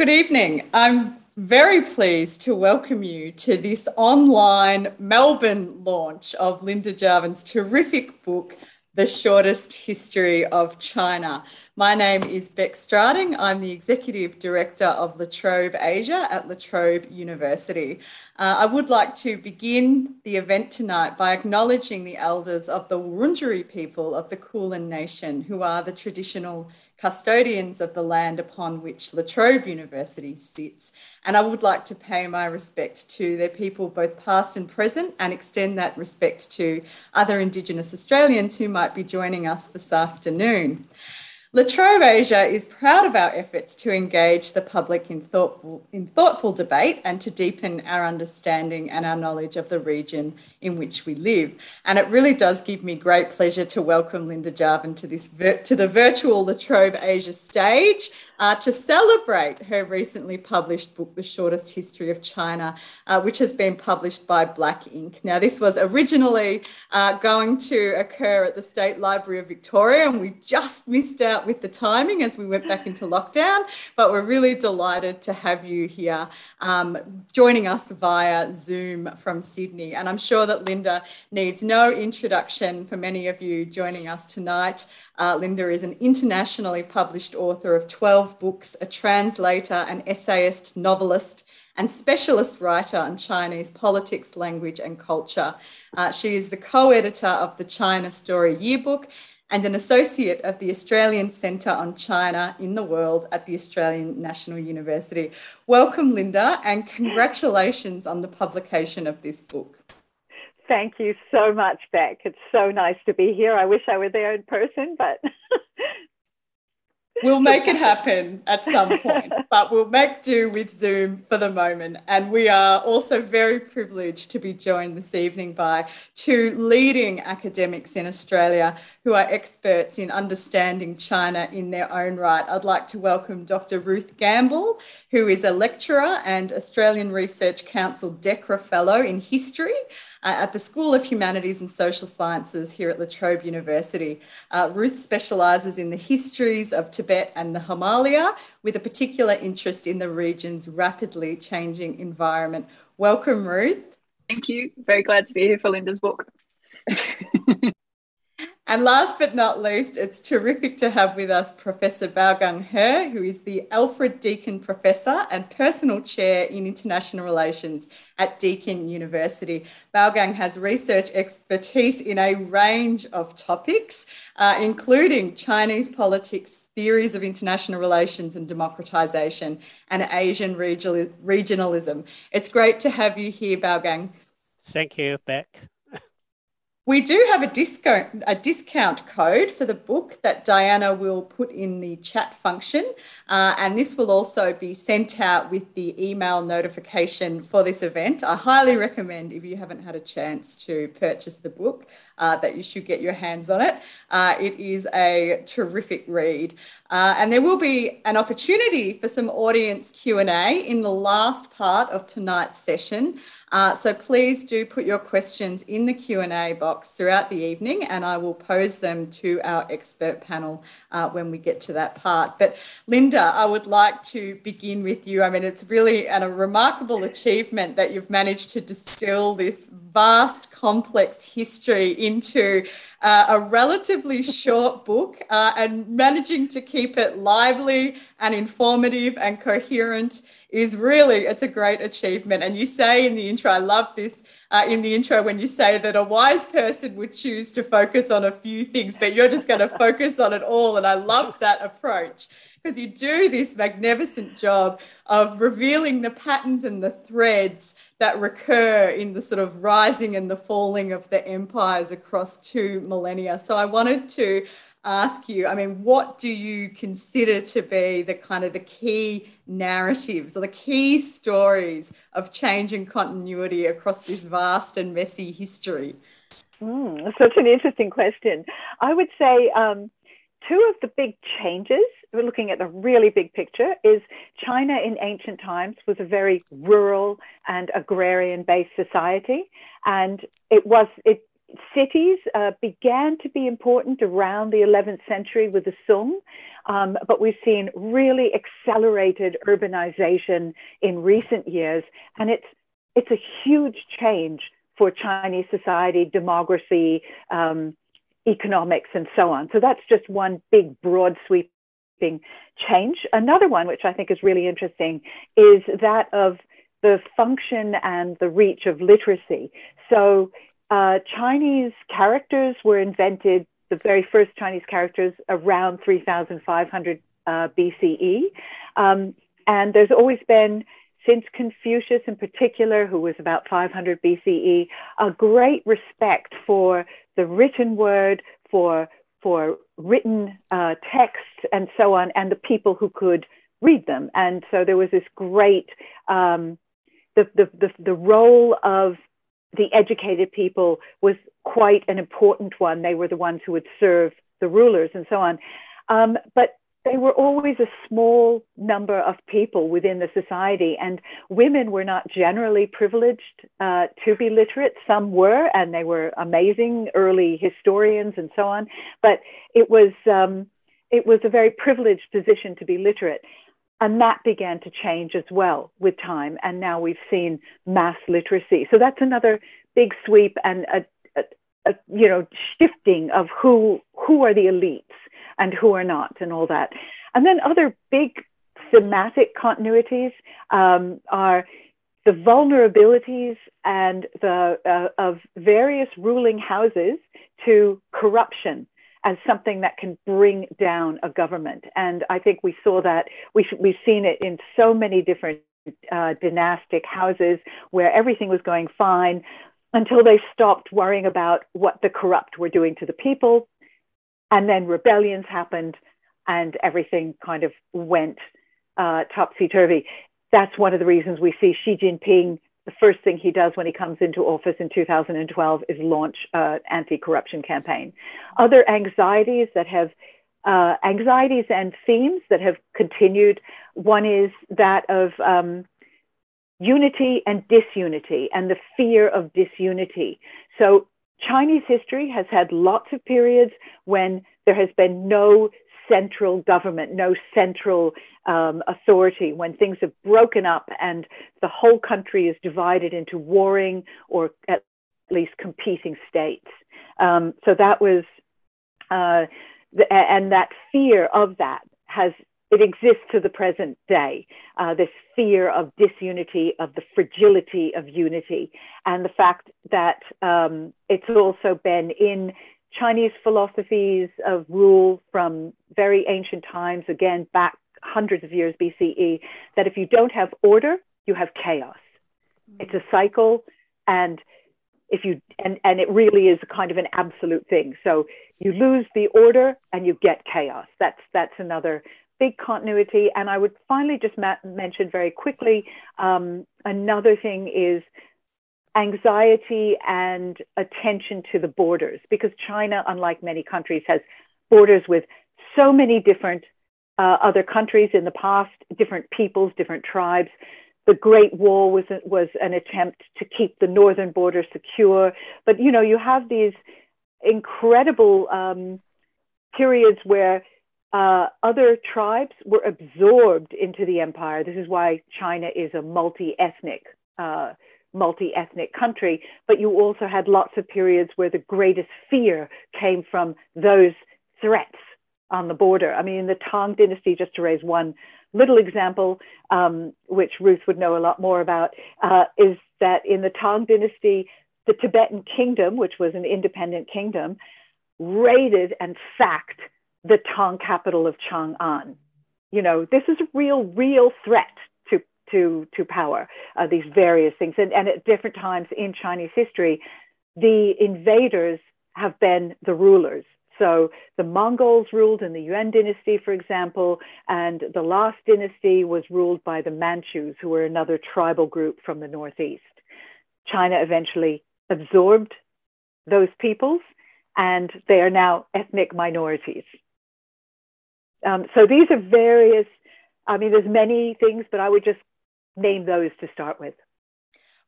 Good evening. I'm very pleased to welcome you to this online Melbourne launch of Linda Jaivin's terrific book, The Shortest History of China. My name is Bec Strating. I'm the Executive Director of La Trobe Asia at La Trobe University. Uh, I would like to begin the event tonight by acknowledging the elders of the Wurundjeri people of the Kulin Nation, who are the traditional custodians of the land upon which La Trobe University sits. And I would like to pay my respect to their people, both past and present, and extend that respect to other Indigenous Australians who might be joining us this afternoon. La Trobe Asia is proud of our efforts to engage the public in thoughtful, in thoughtful debate and to deepen our understanding and our knowledge of the region in which we live. And it really does give me great pleasure to welcome Linda Jaivin to this to the virtual La Trobe Asia stage uh, to celebrate her recently published book, The Shortest History of China, uh, which has been published by Black Inc. Now, this was originally uh, going to occur at the State Library of Victoria, and we just missed out with the timing as we went back into lockdown. But we're really delighted to have you here um, joining us via Zoom from Sydney. And I'm sure that Linda needs no introduction for many of you joining us tonight. Uh, Linda is an internationally published author of 12 books, a translator, an essayist, novelist, and specialist writer on Chinese politics, language, and culture. Uh, she is the co editor of the China Story Yearbook and an associate of the Australian Centre on China in the World at the Australian National University. Welcome, Linda, and congratulations on the publication of this book. Thank you so much, Bec. It's so nice to be here. I wish I were there in person, but we'll make it happen at some point, but we'll make do with Zoom for the moment. And we are also very privileged to be joined this evening by two leading academics in Australia who are experts in understanding China in their own right. I'd like to welcome Dr. Ruth Gamble, who is a lecturer and Australian Research Council DECRA Fellow in History uh, at the School of Humanities and Social Sciences here at La Trobe University. Uh, Ruth specialises in the histories of Tibet and the Himalaya, with a particular interest in the region's rapidly changing environment. Welcome, Ruth. Thank you. Very glad to be here for Linda's book. And last but not least, it's terrific to have with us Professor Baogang He, who is the Alfred Deakin Professor and Personal Chair in International Relations at Deakin University. Baogang has research expertise in a range of topics, uh, including Chinese politics, theories of international relations and democratization, and Asian regionalism. It's great to have you here, Baogang. Thank you, Bec. We do have a discount a discount code for the book that Diana will put in the chat function, uh, and this will also be sent out with the email notification for this event. I highly recommend if you haven't had a chance to purchase the book uh, that you should get your hands on it. Uh, it is a terrific read, uh, and there will be an opportunity for some audience Q and A in the last part of tonight's session. Uh, so please do put your questions in the Q&A box throughout the evening and I will pose them to our expert panel uh, when we get to that part. But Linda, I would like to begin with you. I mean, it's really a remarkable achievement that you've managed to distill this vast, complex history into uh, a relatively short book uh, and managing to keep it lively and informative and coherent is really it's a great achievement. And you say in the intro i love this uh, in the intro when you say that a wise person would choose to focus on a few things but you're just going to focus on it all and i love that approach because you do this magnificent job of revealing the patterns and the threads that recur in the sort of rising and the falling of the empires across two millennia. So i wanted to ask you i mean what do you consider to be the kind of the key narratives or the key stories of change and continuity across this vast and messy history? Mm, such an interesting question. I would say um, two of the big changes we're looking at the really big picture is china in ancient times was a very rural and agrarian based society. And it was it cities uh, began to be important around the 11th century with the Sung, um, but we've seen really accelerated urbanization in recent years, and it's it's a huge change for Chinese society, demography, um, economics, and so on. So that's just one big, broad sweeping change. Another one, which I think is really interesting, is that of the function and the reach of literacy. So uh, Chinese characters were invented, the very first Chinese characters around 3,500 uh, BCE. Um, and there's always been, since Confucius in particular, who was about 500 BCE, a great respect for the written word, for, for written uh, text, and so on, and the people who could read them. And so there was this great, um, the, the, the, the role of the educated people was quite an important one. They were the ones who would serve the rulers and so on. Um, but they were always a small number of people within the society, and women were not generally privileged uh, to be literate. Some were, and they were amazing early historians and so on. But it was um, it was a very privileged position to be literate. And that began to change as well with time. And now we've seen mass literacy. So that's another big sweep and a, a, you know shifting of who who are the elites and who are not and all that. And then other big thematic continuities um, are the vulnerabilities and the uh, of various ruling houses to corruption as something that can bring down a government. And I think we saw that, we, we've seen it in so many different uh, dynastic houses where everything was going fine until they stopped worrying about what the corrupt were doing to the people. And then rebellions happened and everything kind of went uh, topsy turvy. That's one of the reasons we see Xi Jinping the first thing he does when he comes into office in 2012 is launch an anti-corruption campaign. Other anxieties that have uh, anxieties and themes that have continued. One is that of um, unity and disunity and the fear of disunity. So Chinese history has had lots of periods when there has been no central government, no central um, authority, when things have broken up and the whole country is divided into warring or at least competing states. Um, so that was, uh, the, and that fear of that has it exists to the present day. Uh, this fear of disunity, of the fragility of unity, and the fact that um, it's also been in Chinese philosophies of rule from very ancient times, again, back hundreds of years BCE, that if you don't have order, you have chaos. Mm-hmm. It's a cycle, and if you and and it really is kind of an absolute thing. So you lose the order and you get chaos. That's that's another big continuity. And I would finally just ma- mention very quickly um, another thing is anxiety and attention to the borders, because China, unlike many countries, has borders with so many different uh, other countries in the past, different peoples, different tribes. The Great Wall was was an attempt to keep the northern border secure, but you know you have these incredible um, periods where uh, other tribes were absorbed into the empire. This is why China is a multi-ethnic uh, multi-ethnic country, but you also had lots of periods where the greatest fear came from those threats on the border. I mean, in the Tang dynasty, just to raise one little example, um, which Ruth would know a lot more about, uh, is that in the Tang dynasty, the Tibetan kingdom, which was an independent kingdom, raided and sacked the Tang capital of Chang'an. You know, this is a real, real threat to to power. Uh, these various things, and, and at different times in Chinese history, the invaders have been the rulers. So the Mongols ruled in the Yuan dynasty, for example, and the last dynasty was ruled by the Manchus, who were another tribal group from the northeast. China eventually absorbed those peoples, and they are now ethnic minorities. Um, so these are various. I mean, there's many things, but I would just name those to start with.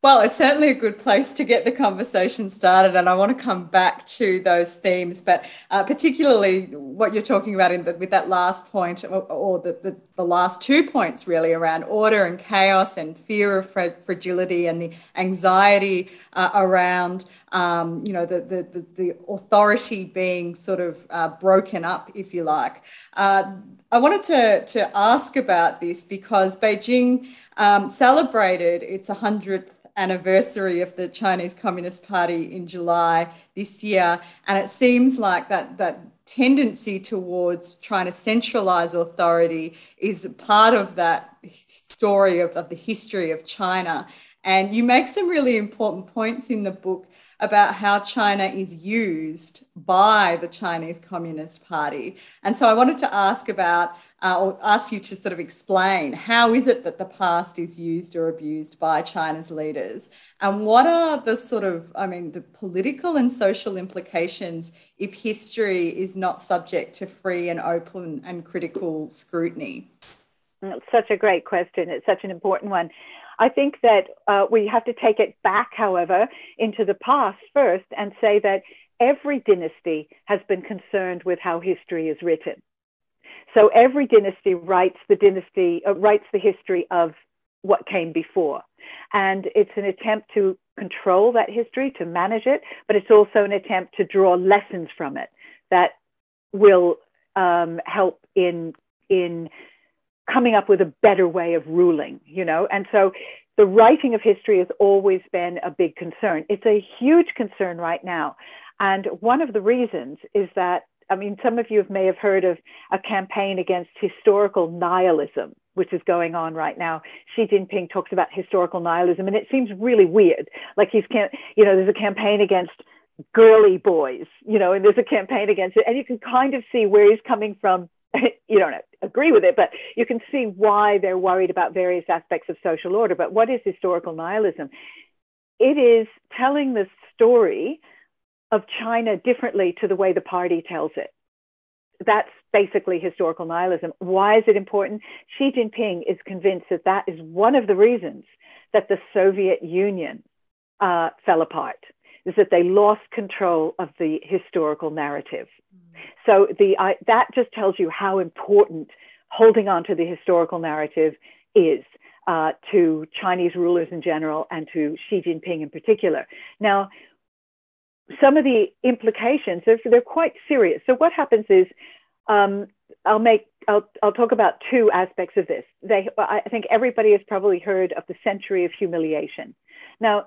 Well, it's certainly a good place to get the conversation started, and I want to come back to those themes, but uh, particularly what you're talking about in the, with that last point, or, or the, the, the, last two points really around order and chaos and fear of fragility and the anxiety uh, around, um, you know, the, the, the, authority being sort of uh, broken up, if you like. Uh, I wanted to, to ask about this because Beijing um, celebrated its 100th anniversary of the Chinese Communist Party in July this year, and it seems like that that tendency towards trying to centralize authority is part of that story of, of the history of China. And you make some really important points in the book about how China is used by the Chinese Communist Party. And so I wanted to ask about uh, or ask you to sort of explain how is it that the past is used or abused by China's leaders, and what are the sort of, I mean, the political and social implications if history is not subject to free and open and critical scrutiny? It's such a great question. It's such an important one. I think that uh, we have to take it back, however, into the past first and say that every dynasty has been concerned with how history is written. So every dynasty writes the dynasty, uh, writes the history of what came before. And it's an attempt to control that history, to manage it, but it's also an attempt to draw lessons from it that will um, help in, in coming up with a better way of ruling, you know? And so the writing of history has always been a big concern. It's a huge concern right now. And one of the reasons is that I mean, some of you may have heard of a campaign against historical nihilism, which is going on right now. Xi Jinping talks about historical nihilism, and it seems really weird. Like he's, you know, there's a campaign against girly boys, you know, and there's a campaign against it, and you can kind of see where he's coming from. you don't agree with it, but you can see why they're worried about various aspects of social order. But what is historical nihilism? It is telling the story of China differently to the way the party tells it. That's basically historical nihilism. Why is it important? Xi Jinping is convinced that that is one of the reasons that the Soviet Union uh, fell apart, is that they lost control of the historical narrative. So the, that just tells you how important holding on to the historical narrative is. Uh, to Chinese rulers in general and to Xi Jinping in particular. Now, some of the implications they're, they're quite serious. So what happens is um, I'll make I'll, I'll talk about two aspects of this. They, I think everybody has probably heard of the century of humiliation. Now,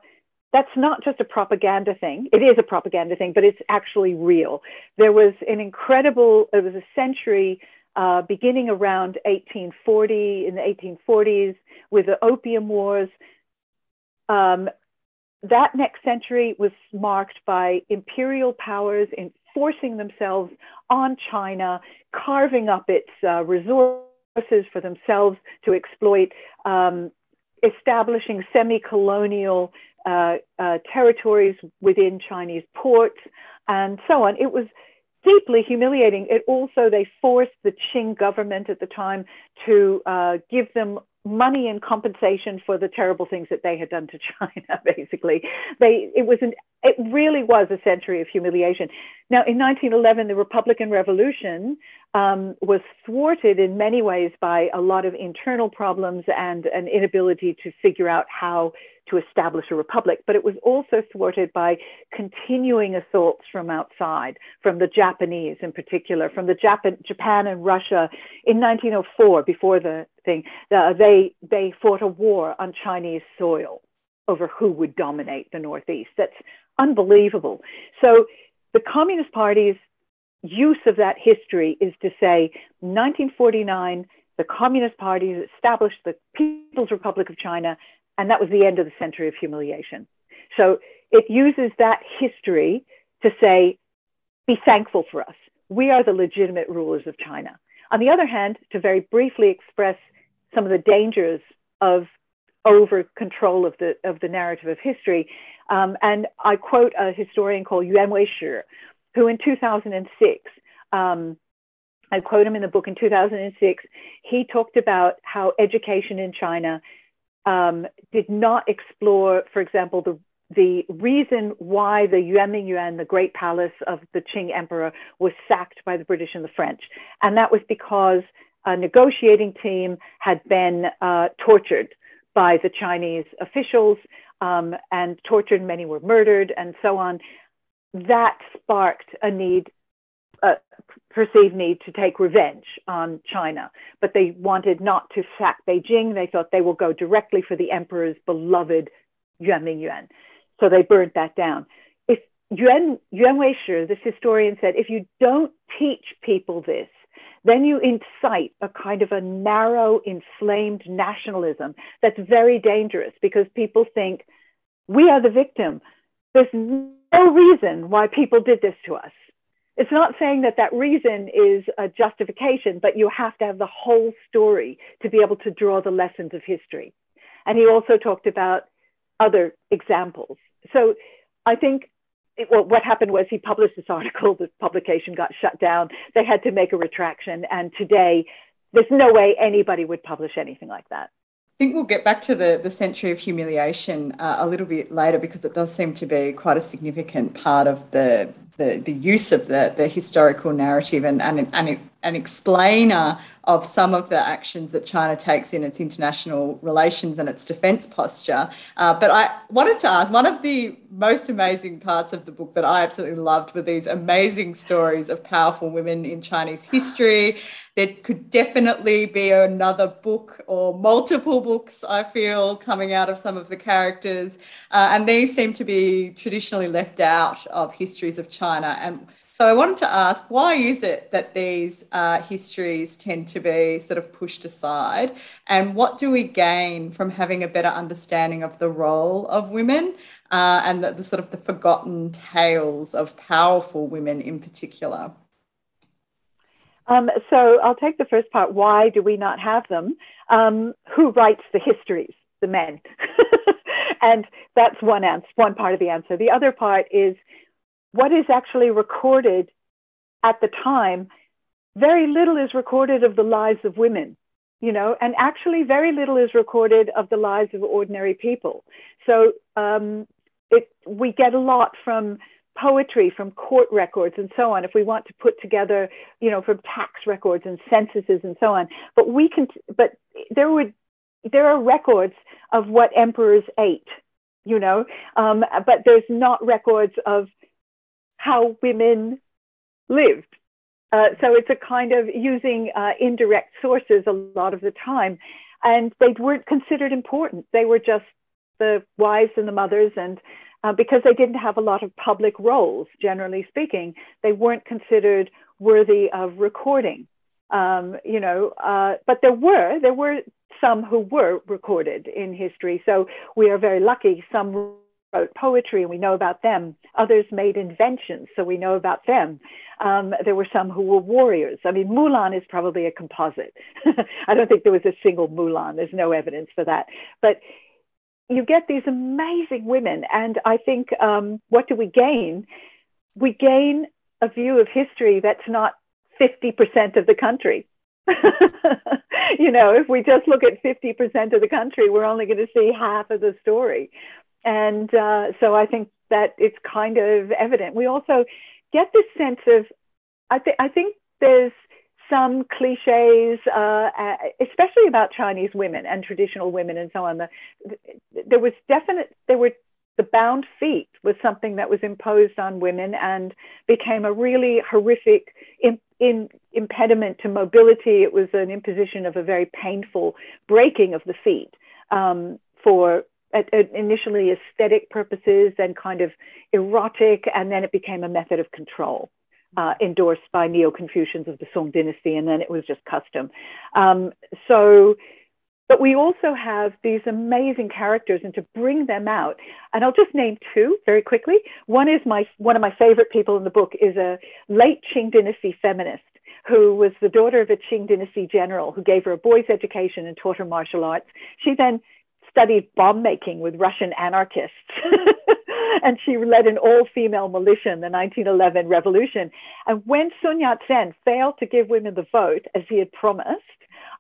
that's not just a propaganda thing. It is a propaganda thing, but it's actually real. There was an incredible, it was a century uh, beginning around 1840, in the 1840s, with the Opium Wars. Um, that next century was marked by imperial powers enforcing themselves on China, carving up its uh, resources for themselves to exploit, um, establishing semi colonial uh, uh, territories within Chinese ports, and so on. It was deeply humiliating. It also, they forced the Qing government at the time to uh, give them money in compensation for the terrible things that they had done to China. Basically, they it was an it really was a century of humiliation. Now, in 1911, the Republican Revolution um, was thwarted in many ways by a lot of internal problems and an inability to figure out how to establish a republic, but it was also thwarted by continuing assaults from outside, from the Japanese in particular, from the Jap- Japan and Russia. In 1904, before the thing, uh, they they fought a war on Chinese soil over who would dominate the Northeast. That's unbelievable. So the Communist Party's use of that history is to say, 1949, the Communist Party established the People's Republic of China and that was the end of the century of humiliation. So it uses that history to say, be thankful for us. We are the legitimate rulers of China. On the other hand, to very briefly express some of the dangers of over control of the of the narrative of history, um, and I quote a historian called Yuan Weishi, who in 2006, um, I quote him in the book in 2006, he talked about how education in China um, did not explore, for example, the the reason why the Yuanmingyuan, Yuan, the great palace of the Qing emperor, was sacked by the British and the French. And that was because a negotiating team had been uh, tortured by the Chinese officials um, and tortured. Many were murdered and so on. That sparked a need, a perceived need to take revenge on China. But they wanted not to sack Beijing. They thought they will go directly for the emperor's beloved. Yuan. So they burnt that down. If Yuan, Yuan Weishi, this historian said, if you don't teach people this, then you incite a kind of a narrow, inflamed nationalism that's very dangerous because people think we are the victim. There's no reason why people did this to us. It's not saying that that reason is a justification, but you have to have the whole story to be able to draw the lessons of history. And he also talked about other examples. So I think it, well, what happened was he published this article, the publication got shut down. They had to make a retraction. And today, there's no way anybody would publish anything like that. I think we'll get back to the, the century of humiliation uh, a little bit later because it does seem to be quite a significant part of the the, the use of the, the historical narrative and, and, and an explainer of some of the actions that China takes in its international relations and its defense posture. Uh, but I wanted to ask one of the most amazing parts of the book that I absolutely loved were these amazing stories of powerful women in Chinese history. There could definitely be another book or multiple books, I feel, coming out of some of the characters. Uh, and these seem to be traditionally left out of histories of China. And so I wanted to ask, why is it that these uh, histories tend to be sort of pushed aside, and what do we gain from having a better understanding of the role of women uh, and the, the, sort of the forgotten tales of powerful women in particular? Um, so I'll take the first part. Why do we not have them? Um, who writes the histories? The men, and that's one answer, one part of the answer. The other part is what is actually recorded at the time, very little is recorded of the lives of women, you know, and actually very little is recorded of the lives of ordinary people. So um, it, we get a lot from poetry, from court records, and so on. If we want to put together, you know, from tax records and censuses and so on, but we can, but there would, there are records of what emperors ate, you know, um, but there's not records of how women lived. Uh, so it's a kind of using uh, indirect sources a lot of the time. And they weren't considered important. They were just the wives and the mothers. And uh, because they didn't have a lot of public roles, generally speaking, they weren't considered worthy of recording. Um, you know, uh, but there were, there were some who were recorded in history. So we are very lucky. Some wrote poetry and we know about them. Others made inventions, so we know about them. Um, there were some who were warriors. I mean, Mulan is probably a composite. I don't think there was a single Mulan. There's no evidence for that. But you get these amazing women, and I think um, what do we gain? We gain a view of history that's not 50% of the country. you know, if we just look at 50% of the country, we're only going to see half of the story. And uh, so I think that it's kind of evident. We also get this sense of, I, th- I think there's some cliches, uh, especially about Chinese women and traditional women and so on. The, there was definite, there were the bound feet was something that was imposed on women and became a really horrific in, impediment to mobility. It was an imposition of a very painful breaking of the feet um, for at, at initially aesthetic purposes, and kind of erotic, and then it became a method of control. Uh, endorsed by Neo Confucians of the Song Dynasty, and then it was just custom. Um, so, but we also have these amazing characters, and to bring them out, and I'll just name two very quickly. One is my one of my favorite people in the book is a late Qing Dynasty feminist who was the daughter of a Qing Dynasty general who gave her a boys' education and taught her martial arts. She then studied bomb making with Russian anarchists. and she led an all female militia in the 1911 revolution. And when Sun Yat sen failed to give women the vote, as he had promised,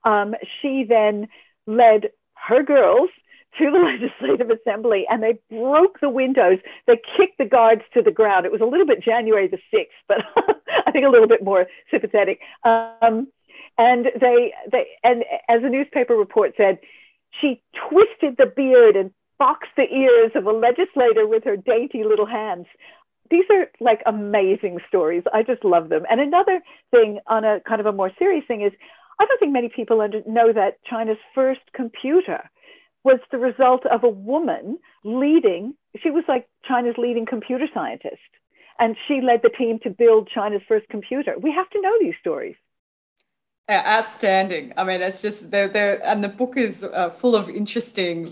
um, she then led her girls to the Legislative Assembly and they broke the windows. They kicked the guards to the ground. It was a little bit January the 6th, but I think a little bit more sympathetic. Um, and they, they, and as a newspaper report said, she twisted the beard and boxed the ears of a legislator with her dainty little hands. These are like amazing stories. I just love them. And another thing on a kind of a more serious thing is I don't think many people under, know that China's first computer was the result of a woman leading, she was like China's leading computer scientist. And she led the team to build China's first computer. We have to know these stories. Outstanding. I mean, it's just they're, they're and the book is uh, full of interesting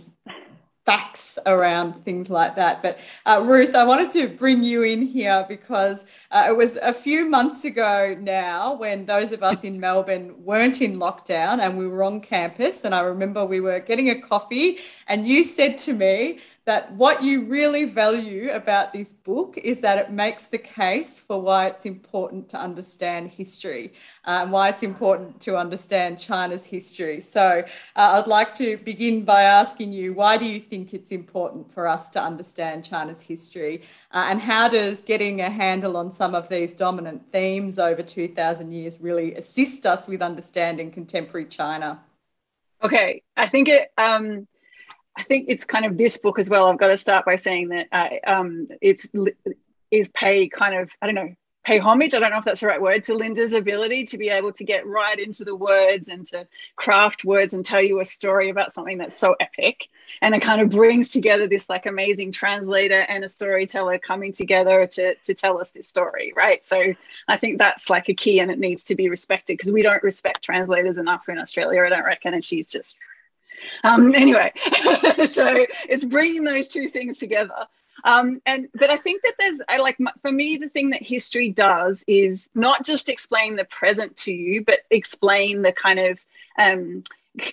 facts around things like that. But uh, Ruth, I wanted to bring you in here because uh, it was a few months ago now when those of us in Melbourne weren't in lockdown and we were on campus. And I remember we were getting a coffee, and you said to me, that what you really value about this book is that it makes the case for why it's important to understand history and why it's important to understand China's history. So uh, I'd like to begin by asking you why do you think it's important for us to understand China's history uh, and how does getting a handle on some of these dominant themes over 2,000 years really assist us with understanding contemporary China? Okay, I think it. Um I think it's kind of this book as well. I've got to start by saying that uh, um, it's is pay kind of I don't know pay homage. I don't know if that's the right word to Linda's ability to be able to get right into the words and to craft words and tell you a story about something that's so epic. And it kind of brings together this like amazing translator and a storyteller coming together to, to tell us this story, right? So I think that's like a key and it needs to be respected because we don't respect translators enough in Australia, I don't reckon. And she's just um, anyway, so it's bringing those two things together. Um, and but I think that there's I like for me the thing that history does is not just explain the present to you, but explain the kind of um,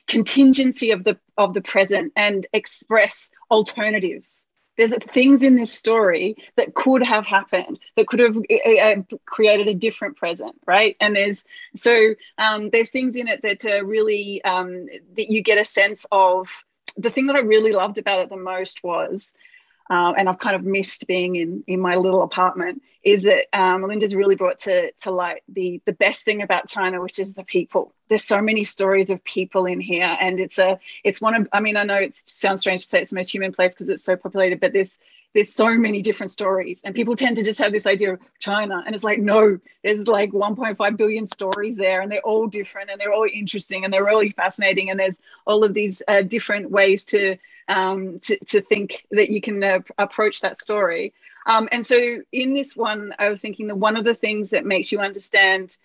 contingency of the of the present and express alternatives there's things in this story that could have happened that could have uh, created a different present right? And there's so um, there's things in it that are really um, that you get a sense of the thing that i really loved about it the most was uh, and I've kind of missed being in in my little apartment, is that um, Melinda's really brought to to light the the best thing about China, which is the people. There's so many stories of people in here, and it's a it's one of I mean I know it sounds strange to say it's the most human place because it's so populated, but this there's so many different stories and people tend to just have this idea of china and it's like no there's like 1.5 billion stories there and they're all different and they're all interesting and they're really fascinating and there's all of these uh, different ways to, um, to to think that you can uh, approach that story. Um, and so in this one i was thinking that one of the things that makes you understand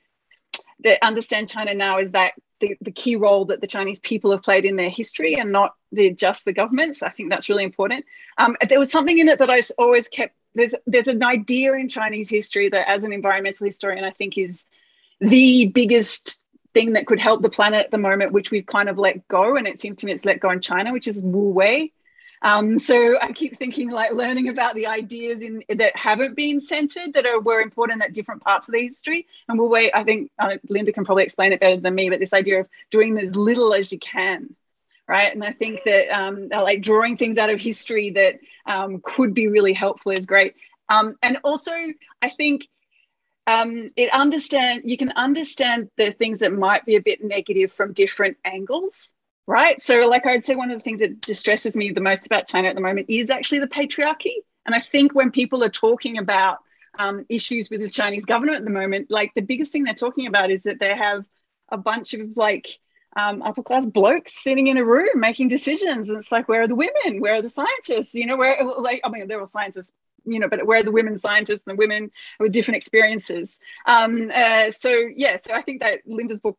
that understand china now is that the, the key role that the Chinese people have played in their history and not the, just the governments. I think that's really important. Um, there was something in it that I always kept. There's there's an idea in Chinese history that, as an environmental historian, I think is the biggest thing that could help the planet at the moment, which we've kind of let go, and it seems to me it's let go in China, which is Wu Wei. Um, so I keep thinking like learning about the ideas in that haven't been centered that are were important at different parts of the history. And Wu Wei. I think uh, Linda can probably explain it better than me. But this idea of doing as little as you can, right? And I think that um, like drawing things out of history that um, could be really helpful is great. Um, and also, I think um, it understand you can understand the things that might be a bit negative from different angles right? So, like I'd say, one of the things that distresses me the most about China at the moment is actually the patriarchy. And I think when people are talking about um, issues with the Chinese government at the moment, like the biggest thing they're talking about is that they have a bunch of like um, upper class blokes sitting in a room making decisions. And it's like, where are the women? Where are the scientists? You know, where, like, I mean, they're all scientists, you know, but where are the women scientists and the women with different experiences? Um, uh, so, yeah, so I think that Linda's book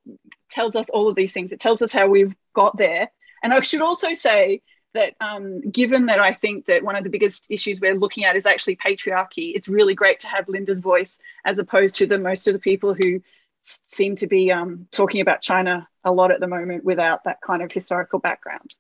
tells us all of these things. It tells us how we've got there. And I should also say that um, given that I think that one of the biggest issues we're looking at is actually patriarchy, it's really great to have Linda's voice as opposed to the most of the people who seem to be um, talking about China a lot at the moment without that kind of historical background.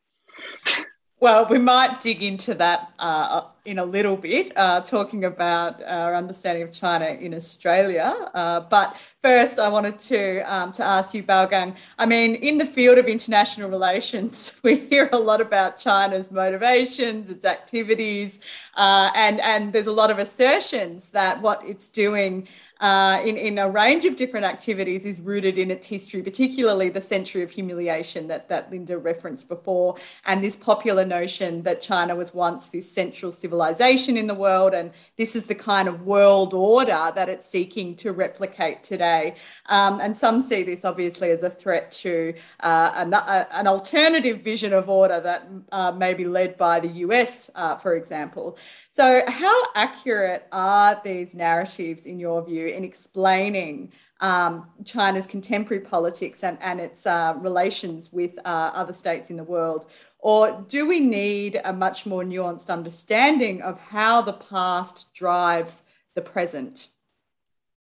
Well, we might dig into that uh, in a little bit, uh, talking about our understanding of China in Australia. Uh, but first, I wanted to um, to ask you, Baogang. I mean, in the field of international relations, we hear a lot about China's motivations, its activities, uh, and and there's a lot of assertions that what it's doing uh, in, in a range of different activities is rooted in its history, particularly the century of humiliation that, that Linda referenced before, and this popular notion that China was once this central civilization in the world, and this is the kind of world order that it's seeking to replicate today. Um, and some see this obviously as a threat to uh, an, a, an, alternative vision of order that uh, may be led by the US, uh, for example. So, how accurate are these narratives, in your view, in explaining um, China's contemporary politics and, and its uh, relations with uh, other states in the world? Or do we need a much more nuanced understanding of how the past drives the present?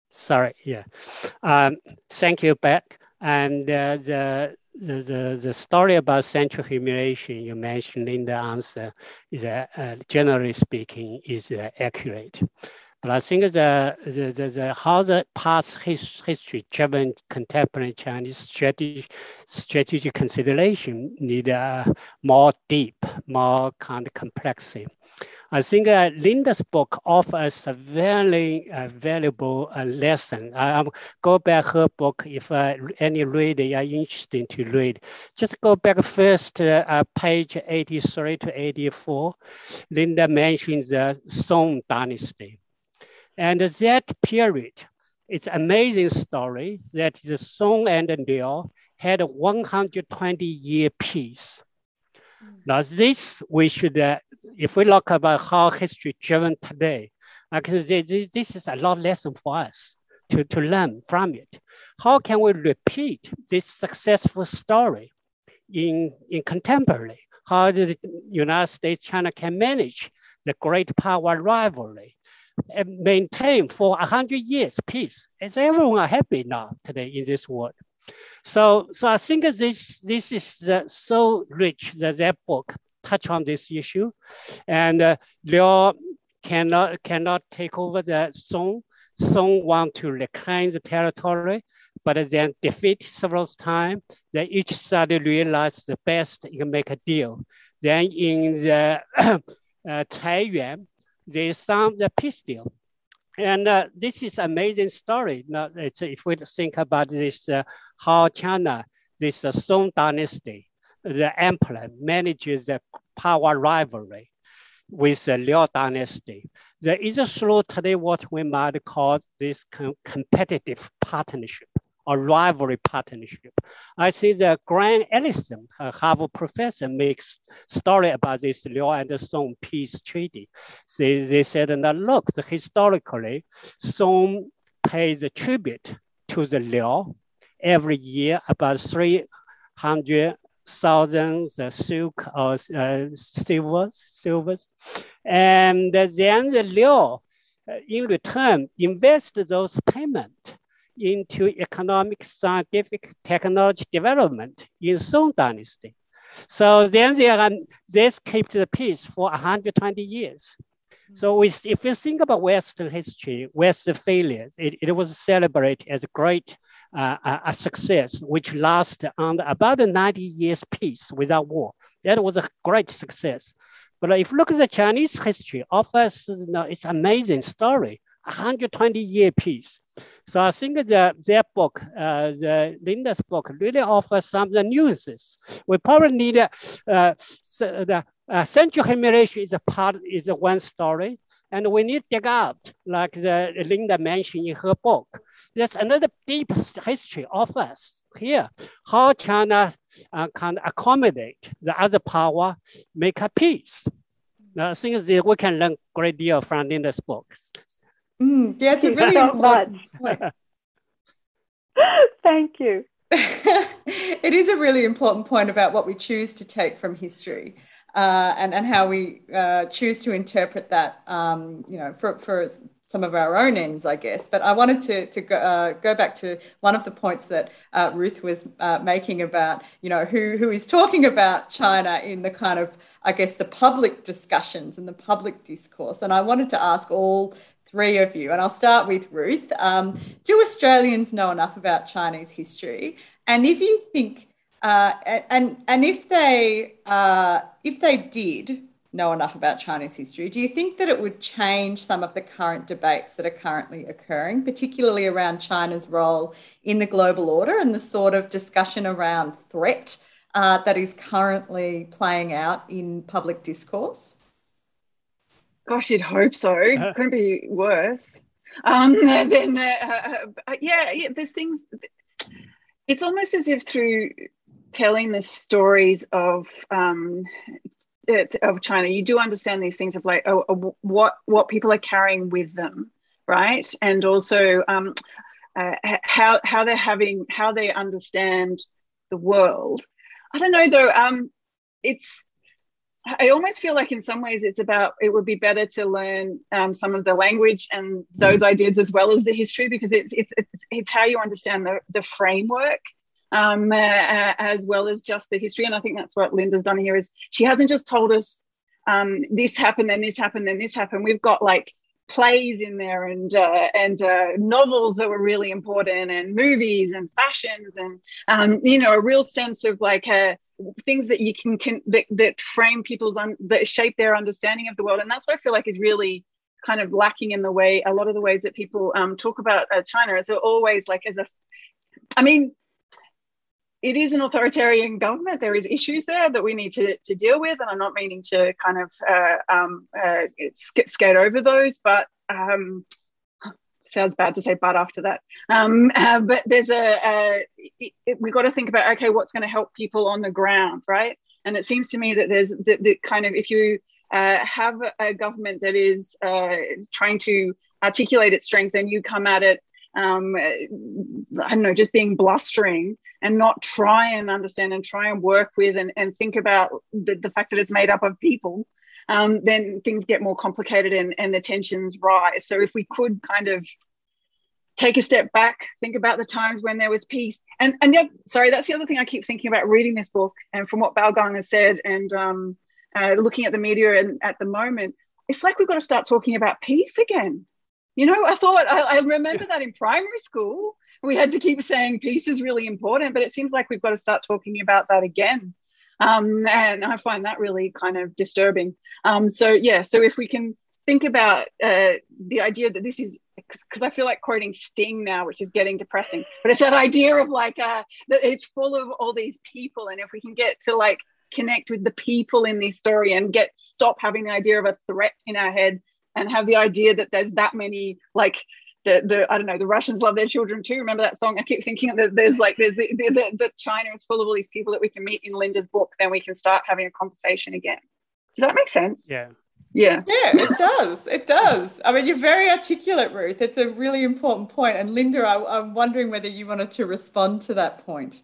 Sorry, yeah. Um, thank you, Bec. And uh, the the, the, the story about central humiliation you mentioned in the answer is, uh, uh, generally speaking, is uh, accurate. But I think the, the, the, the how the past his, history driven contemporary Chinese strategy, strategic consideration need a more deep, more kind of complexity. I think uh, Linda's book offers a very uh, valuable uh, lesson. I, will go back her book if uh, any reader are interested to read. Just go back first, uh, uh, page 83 to 84. Linda mentions the Song Dynasty. And that period, it's amazing story that the Song and the Liao had a 120 year peace. Now this we should, uh, if we look about how history driven today, because this, this is a lot lesson for us to, to learn from it. How can we repeat this successful story in, in contemporary? How the United States, China can manage the great power rivalry and maintain for 100 years peace. Is everyone happy now today in this world? So, so I think this this is so rich that that book touch on this issue, and uh, Liao cannot cannot take over the Song. Song want to reclaim the territory, but then defeat several times. Then each side realize the best you can make a deal. Then in the uh, Taiyuan, they signed the peace deal. And uh, this is amazing story. Now, if we think about this, uh, how China, this uh, Song dynasty, the emperor manages the power rivalry with the Liao dynasty. There is a through today what we might call this com competitive partnership or rivalry partnership. I see the Graham Allison, a Harvard professor, makes story about this Liao and Song peace treaty. They, they said, now look, historically, Song pays a tribute to the Liao every year, about 300,000 uh, silk or uh, silvers, silvers. And then the Liao, uh, in return, invest those payments into economic, scientific, technology development in Song Dynasty. So then they are, this kept the peace for 120 years. So we, if you think about Western history, Western failure, it, it was celebrated as a great uh, a success, which lasted under about 90 years peace without war. That was a great success. But if you look at the Chinese history, offers you know, it's amazing story, 120 year peace. So I think that their book, uh, the Linda's book, really offers some of the nuances. We probably need uh, the uh, central humiliation is a part is a one story, and we need to dig out, like the Linda mentioned in her book. There's another deep history of us here. How China uh, can accommodate the other power, make a peace. I think we can learn a great deal from Linda's books. Mm, yeah, it's a really so important much. point. Thank you. it is a really important point about what we choose to take from history. Uh, and, and how we uh, choose to interpret that, um, you know, for, for some of our own ends, I guess. But I wanted to, to go, uh, go back to one of the points that uh, Ruth was uh, making about, you know, who, who is talking about China in the kind of, I guess, the public discussions and the public discourse. And I wanted to ask all three of you, and I'll start with Ruth. Um, do Australians know enough about Chinese history? And if you think, uh, and and if they uh, if they did, know enough about Chinese history, do you think that it would change some of the current debates that are currently occurring, particularly around China's role in the global order and the sort of discussion around threat uh, that is currently playing out in public discourse? Gosh, you'd hope so. Uh-huh. Couldn't be worse. Um, then, uh, uh, yeah, yeah, there's things. It's almost as if through telling the stories of um, of China, you do understand these things of like oh, oh, what what people are carrying with them, right? And also um, uh, how how they're having how they understand the world. I don't know though. Um, it's I almost feel like in some ways it's about it would be better to learn um, some of the language and those ideas as well as the history because it's it's it's, it's how you understand the the framework um, uh, uh, as well as just the history. And I think that's what Linda's done here is she hasn't just told us um, this happened, then this happened, then this happened. We've got like plays in there and uh, and uh, novels that were really important and movies and fashions and um, you know a real sense of like uh, things that you can, can that, that frame people's un- that shape their understanding of the world and that's what I feel like is really kind of lacking in the way a lot of the ways that people um, talk about uh, China. It's always like as a I mean it is an authoritarian government. There is issues there that we need to, to deal with, and I'm not meaning to kind of uh, um, uh, skate over those, but um, sounds bad to say but after that. Um, uh, but there's a, we've got to think about okay, what's going to help people on the ground, right? And it seems to me that there's that kind of if you uh, have a government that is uh, trying to articulate its strength and you come at it um, I don't know, just being blustering and not try and understand and try and work with and, and think about the, the fact that it's made up of people, um, then things get more complicated and, and the tensions rise. So if we could kind of take a step back, think about the times when there was peace. And and yeah, sorry, that's the other thing I keep thinking about reading this book and from what Baogang has said and um, uh, looking at the media and at the moment, it's like we've got to start talking about peace again. You know, I thought I, I remember that in primary school. We had to keep saying peace is really important, but it seems like we've got to start talking about that again. Um, and I find that really kind of disturbing. Um, so yeah, so if we can think about uh, the idea that this is because I feel like quoting Sting now, which is getting depressing, but it's that idea of like uh, that it's full of all these people, and if we can get to like connect with the people in this story and get stop having the idea of a threat in our head and have the idea that there's that many like the, the I don't know the Russians love their children too. Remember that song? I keep thinking that there's like there's the, the, the China is full of all these people that we can meet in Linda's book. Then we can start having a conversation again. Does that make sense? Yeah. Yeah. Yeah, it does. It does. I mean, you're very articulate, Ruth. It's a really important point. And Linda, I, I'm wondering whether you wanted to respond to that point.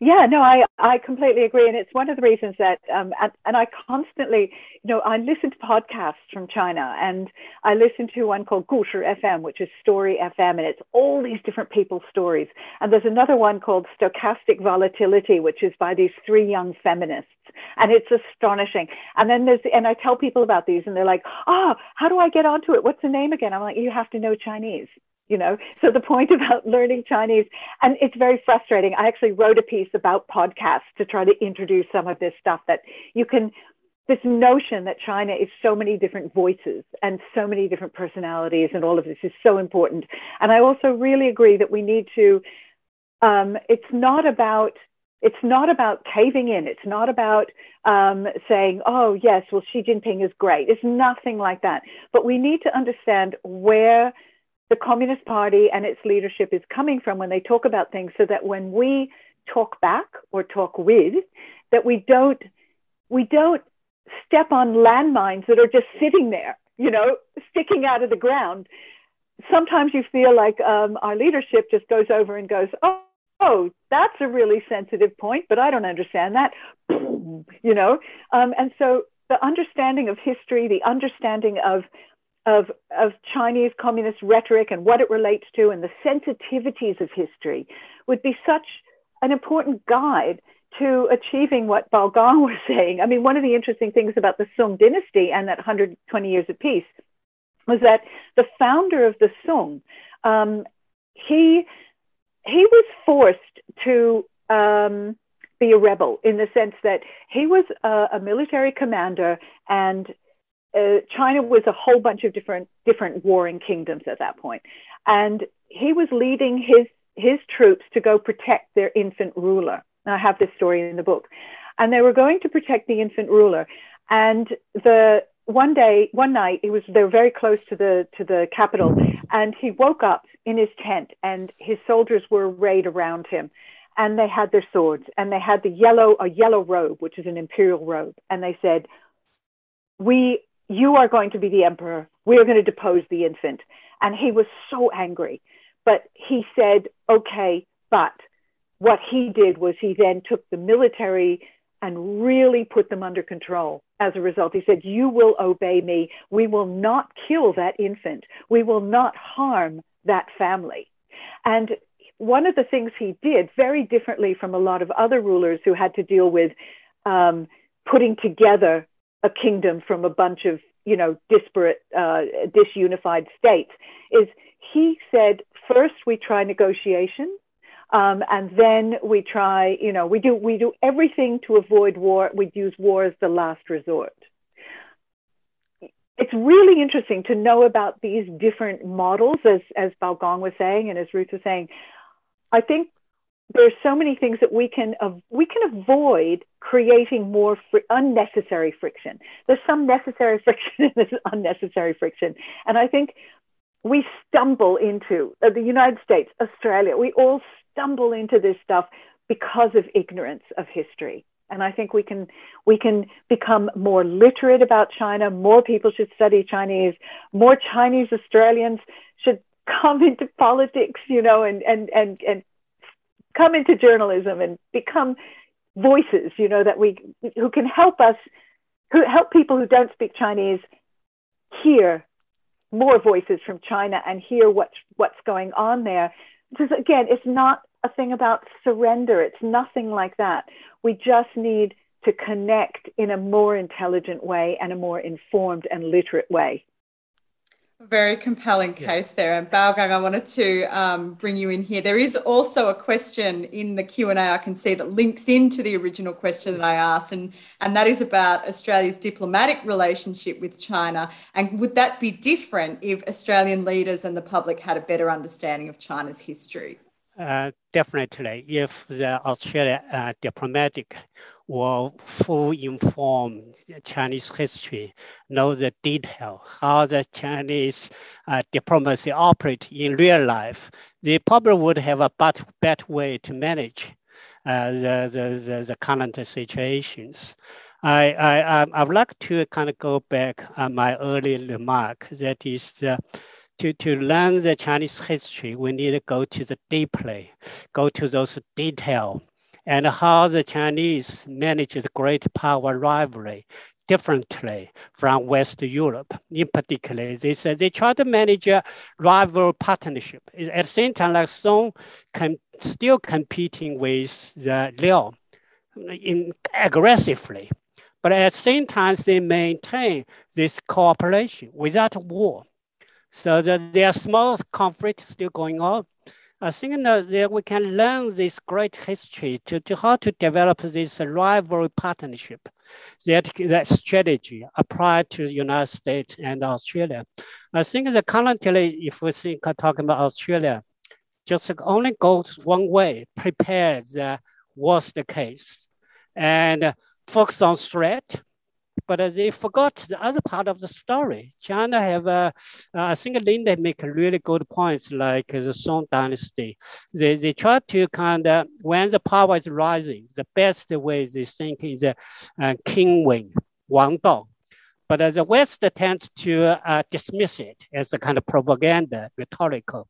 Yeah, no, I, I completely agree. And it's one of the reasons that, um, and, and I constantly, you know, I listen to podcasts from China and I listen to one called Gushi FM, which is Story FM, and it's all these different people's stories. And there's another one called Stochastic Volatility, which is by these three young feminists. And it's astonishing. And then there's, and I tell people about these and they're like, oh, how do I get onto it? What's the name again? I'm like, you have to know Chinese you know so the point about learning chinese and it's very frustrating i actually wrote a piece about podcasts to try to introduce some of this stuff that you can this notion that china is so many different voices and so many different personalities and all of this is so important and i also really agree that we need to um, it's not about it's not about caving in. It's not about um, saying, oh, yes, well, Xi Jinping is great. It's nothing like that. But we need to understand where the Communist Party and its leadership is coming from when they talk about things so that when we talk back or talk with, that we don't, we don't step on landmines that are just sitting there, you know, sticking out of the ground. Sometimes you feel like um, our leadership just goes over and goes, oh, oh, that's a really sensitive point, but I don't understand that, you know. Um, and so the understanding of history, the understanding of of, of Chinese communist rhetoric and what it relates to and the sensitivities of history would be such an important guide to achieving what Baogang was saying. I mean, one of the interesting things about the Sung dynasty and that 120 years of peace was that the founder of the Sung, um, he he was forced to um, be a rebel in the sense that he was a, a military commander and uh, China was a whole bunch of different different warring kingdoms at that point, and he was leading his his troops to go protect their infant ruler. I have this story in the book, and they were going to protect the infant ruler, and the one day, one night, he was they were very close to the to the capital, and he woke up in his tent, and his soldiers were arrayed around him, and they had their swords, and they had the yellow a yellow robe, which is an imperial robe, and they said, "We, you are going to be the emperor. We are going to depose the infant." And he was so angry, but he said, "Okay, but." What he did was he then took the military and really put them under control as a result. He said, You will obey me. We will not kill that infant. We will not harm that family. And one of the things he did, very differently from a lot of other rulers who had to deal with um, putting together a kingdom from a bunch of, you know, disparate, uh, disunified states, is he said, first we try negotiation um, and then we try, you know, we do we do everything to avoid war. We use war as the last resort. It's really interesting to know about these different models, as as Baogang was saying, and as Ruth was saying. I think there's so many things that we can we can avoid creating more fr- unnecessary friction. There's some necessary friction and there's unnecessary friction, and I think we stumble into uh, the United States, Australia. We all stumble into this stuff because of ignorance of history. And I think we can we can become more literate about China. More people should study Chinese. More Chinese Australians should come into politics, you know, and and and and come into journalism and become voices, you know, that we who can help us, who help people who don't speak Chinese hear more voices from China and hear what's what's going on there because again, it's not a thing about surrender. It's nothing like that. We just need to connect in a more intelligent way and a more informed and literate way. Very compelling case yeah. there. And Baogang, I wanted to um, bring you in here. There is also a question in the Q&A I can see that links into the original question that I asked, and, and that is about Australia's diplomatic relationship with China. And would that be different if Australian leaders and the public had a better understanding of China's history? Uh, definitely, if the Australia uh, diplomatic will full informed Chinese history, know the detail, how the Chinese uh, diplomacy operate in real life, they probably would have a better, way to manage uh, the, the, the, the, current situations. I, I, I would like to kind of go back on my earlier remark, that is uh, to, to learn the Chinese history, we need to go to the deeply, go to those detail and how the Chinese manage the great power rivalry differently from West Europe. In particular, they said they try to manage a rival partnership. At the same time, like Song can still competing with the Liao in aggressively. But at the same time, they maintain this cooperation without war. So that there are small conflicts still going on. I think that we can learn this great history to, to how to develop this rivalry partnership, that, that strategy applied to the United States and Australia. I think that currently, if we think uh, talking about Australia, just only goes one way, prepare the worst case and focus on threat but they forgot the other part of the story. China have, uh, I think Linda make really good points like the Song Dynasty. They, they try to kind of, when the power is rising, the best way they think is uh, uh, King Win, Wang Dao. But uh, the West tends to uh, dismiss it as a kind of propaganda, rhetorical.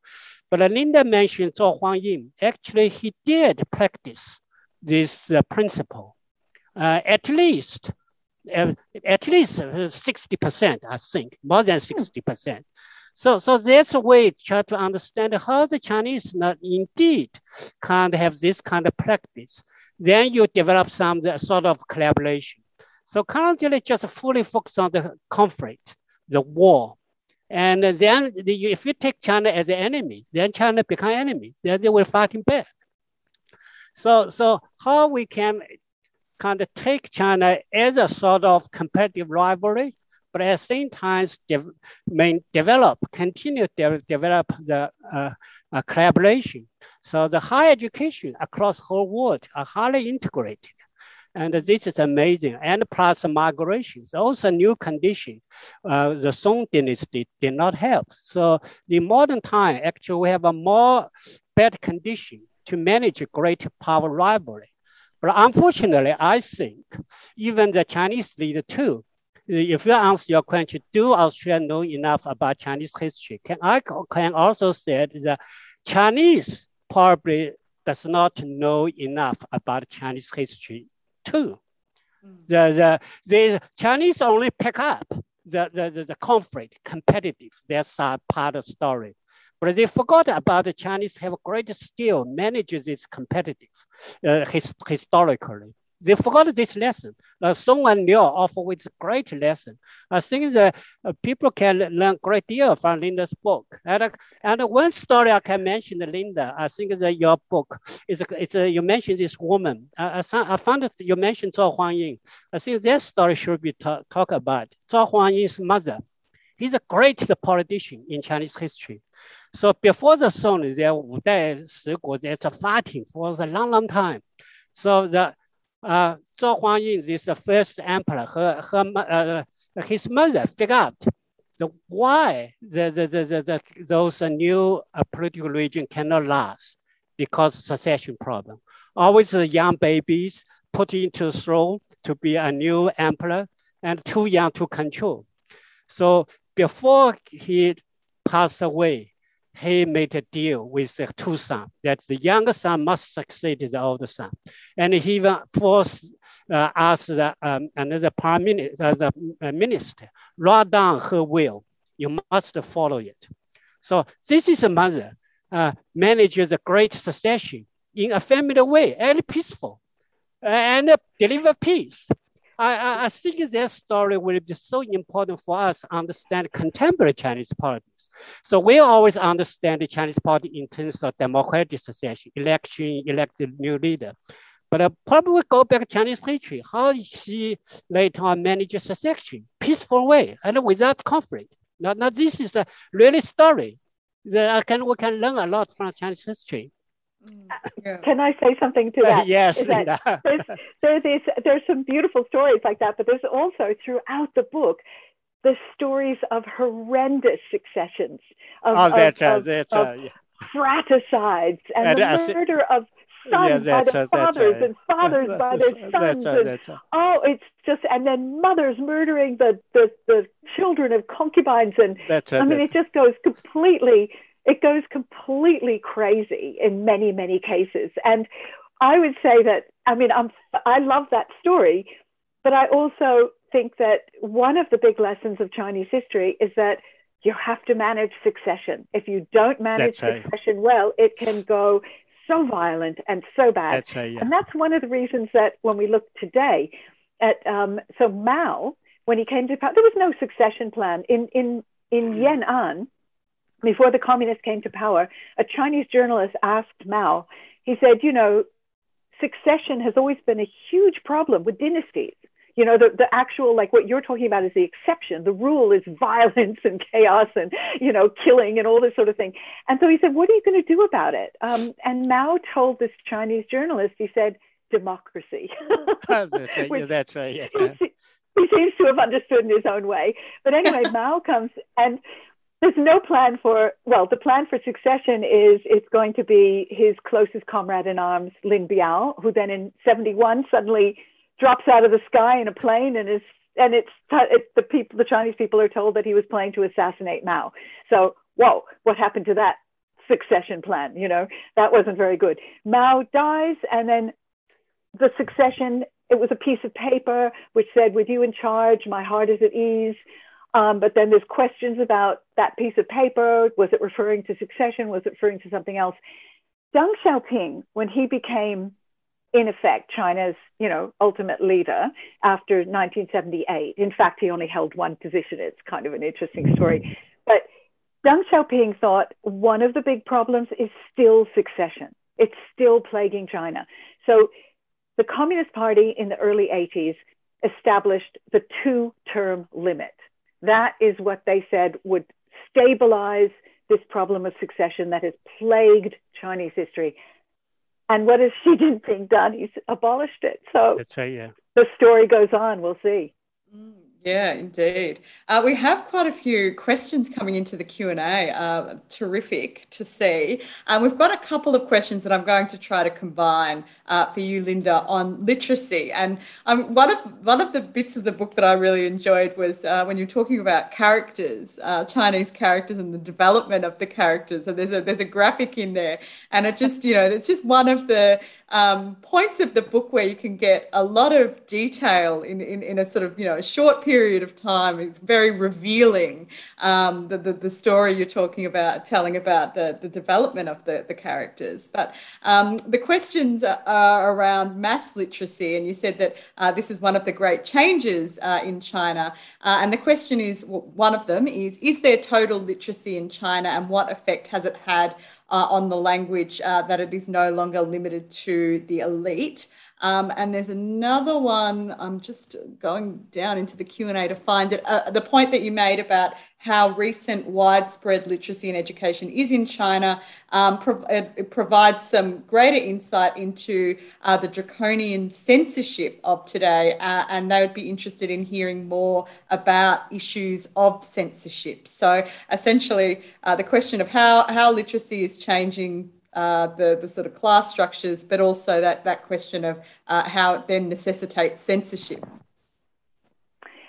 But uh, Linda mentioned Zhao Kuangyin. Actually, he did practice this uh, principle. Uh, at least at least uh, 60%, I think, more than hmm. 60%. So, so that's a way to try to understand how the Chinese not indeed can't have this kind of practice. Then you develop some uh, sort of collaboration. So currently just fully focus on the conflict, the war. And then the, if you take China as an enemy, then China become enemy. Then they will fighting back. So, so how we can kind of take China as a sort of competitive rivalry but at the same time de- develop, continue to de- develop the uh, uh, collaboration. So the higher education across whole world are highly integrated. And this is amazing. And plus migrations, also new conditions. Uh, the Song dynasty did not help. So the modern time, actually, we have a more better condition to manage great power rivalry. But unfortunately, I think even the Chinese leader too if you answer your question, do Australia know enough about Chinese history? Can I can also say that Chinese probably does not know enough about Chinese history too. Mm. The, the, the Chinese only pick up the, the, the, the conflict, competitive, that's part of the story. But they forgot about the Chinese have great skill, manages this competitive uh, his, historically. They forgot this lesson. Uh, Song and Liao offer with great lesson. I think that uh, people can learn great deal from Linda's book. And, uh, and one story I can mention, Linda, I think that your book is, it's you mentioned this woman. I, I, found that you mentioned Zhao Kuangyin. I think that story should be talked talk about. Zhao Kuangyin's mother. He's a great politician in Chinese history. So before the Song, there Wu there's a fighting for a long, long time. So the uh, Zhao Kuangyin is the first emperor. Her, her, uh, his mother figured out the why the, the, the, the, the those new uh, political region cannot last because succession problem. Always the young babies put into throne to be a new emperor and too young to control. So before he passed away, he made a deal with the two sons that the younger son must succeed the older son. And he even forced uh, asked the, um, another prime minister, uh, the uh, minister, write down her will. You must follow it. So this is a mother uh, manages a great succession in a family way, very peaceful, and deliver peace. I, I, think that story will be so important for us to understand contemporary Chinese politics. So we always understand the Chinese party in terms of democratic succession, election, elected new leader. But uh, probably go back to Chinese history, how she later on managed succession, peaceful way, and without conflict. Now, now this is a really story that I can, we can learn a lot from Chinese history. Yeah. Can I say something to that? yes. That there's, there's, there's some beautiful stories like that, but there's also throughout the book the stories of horrendous successions of, oh, of, of, yeah. fraticides and, and the murder of sons yeah, by their fathers and fathers by their sons. And, oh, it's just and then mothers murdering the the, the children of concubines and I mean it just goes completely it goes completely crazy in many, many cases. And I would say that, I mean, I'm, I love that story, but I also think that one of the big lessons of Chinese history is that you have to manage succession. If you don't manage succession well, it can go so violent and so bad. That's right, yeah. And that's one of the reasons that when we look today at, um, so Mao, when he came to power, there was no succession plan. In, in, in Yan'an, before the communists came to power, a Chinese journalist asked Mao, he said, you know, succession has always been a huge problem with dynasties. You know, the, the actual, like what you're talking about is the exception. The rule is violence and chaos and, you know, killing and all this sort of thing. And so he said, what are you going to do about it? Um, and Mao told this Chinese journalist, he said, democracy. that's right. yeah, that's right. Yeah. He, he seems to have understood in his own way. But anyway, Mao comes and there's no plan for well the plan for succession is it's going to be his closest comrade in arms lin biao who then in 71 suddenly drops out of the sky in a plane and is and it's, it's the people the chinese people are told that he was planning to assassinate mao. So whoa what happened to that succession plan you know? That wasn't very good. Mao dies and then the succession it was a piece of paper which said, with you in charge, my heart is at ease. Um, but then there's questions about that piece of paper. Was it referring to succession? Was it referring to something else? Deng Xiaoping, when he became, in effect, China's, you know, ultimate leader after 1978. In fact, he only held one position. It's kind of an interesting story. But Deng Xiaoping thought one of the big problems is still succession. It's still plaguing China. So the Communist Party in the early 80s established the two term limit. That is what they said would stabilize this problem of succession that has plagued Chinese history. And what has Xi Jinping done? He's abolished it. So that's right, yeah. The story goes on. We'll see. Mm. Yeah, indeed. Uh, we have quite a few questions coming into the Q and A. Uh, terrific to see. Um, we've got a couple of questions that I'm going to try to combine uh, for you, Linda, on literacy. And um, one of one of the bits of the book that I really enjoyed was uh, when you're talking about characters, uh, Chinese characters, and the development of the characters. And there's a there's a graphic in there, and it just you know it's just one of the um, points of the book where you can get a lot of detail in, in, in a sort of, you know, a short period of time. It's very revealing, um, the, the, the, story you're talking about, telling about the, the development of the, the characters. But um, the questions are around mass literacy, and you said that uh, this is one of the great changes uh, in China. Uh, and the question is, well, one of them is, is there total literacy in China, and what effect has it had on the language uh, that it is no longer limited to the elite. Um, and there's another one. I'm just going down into the Q and A to find it. Uh, the point that you made about how recent widespread literacy and education is in China um, pro- it provides some greater insight into uh, the draconian censorship of today, uh, and they would be interested in hearing more about issues of censorship. So, essentially, uh, the question of how how literacy is changing uh, the, the sort of class structures, but also that, that question of uh, how it then necessitates censorship?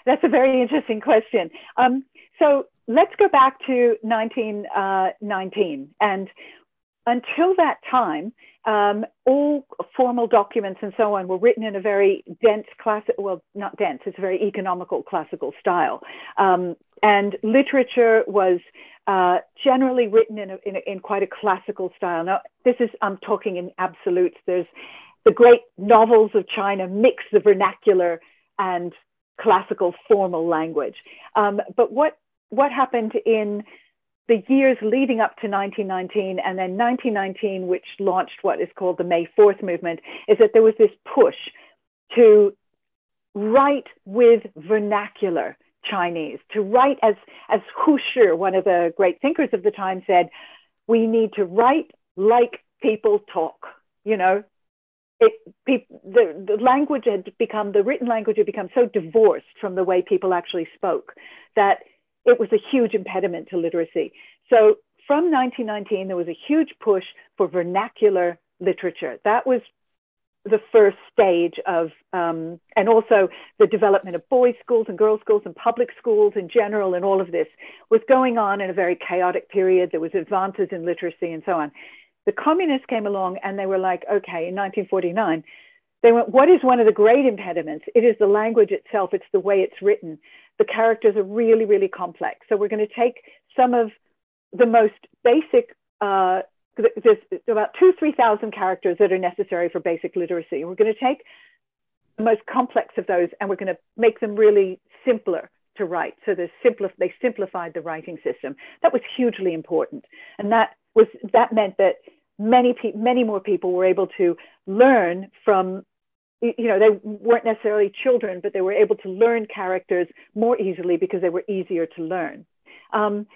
That's a very interesting question. Um, so let's go back to 1919. Uh, and until that time, um, all formal documents and so on were written in a very dense classic, well, not dense, it's a very economical classical style. Um, and literature was uh, generally written in, a, in, a, in quite a classical style. Now, this is, I'm talking in absolutes. There's the great novels of China mix the vernacular and classical formal language. Um, but what, what happened in the years leading up to 1919 and then 1919, which launched what is called the May 4th movement, is that there was this push to write with vernacular Chinese, to write as, as Hu Shi, one of the great thinkers of the time, said, we need to write like people talk. You know, it, the, the language had become, the written language had become so divorced from the way people actually spoke that it was a huge impediment to literacy. So from 1919, there was a huge push for vernacular literature. That was the first stage of, um, and also the development of boys' schools and girls' schools and public schools in general, and all of this was going on in a very chaotic period. There was advances in literacy and so on. The communists came along and they were like, okay, in 1949, they went, what is one of the great impediments? It is the language itself. It's the way it's written. The characters are really, really complex. So we're going to take some of the most basic uh, there's about two, 3,000 characters that are necessary for basic literacy. We're going to take the most complex of those and we're going to make them really simpler to write. So they simplified the writing system. That was hugely important. And that was, that meant that many, pe- many more people were able to learn from, you know, they weren't necessarily children, but they were able to learn characters more easily because they were easier to learn. Um,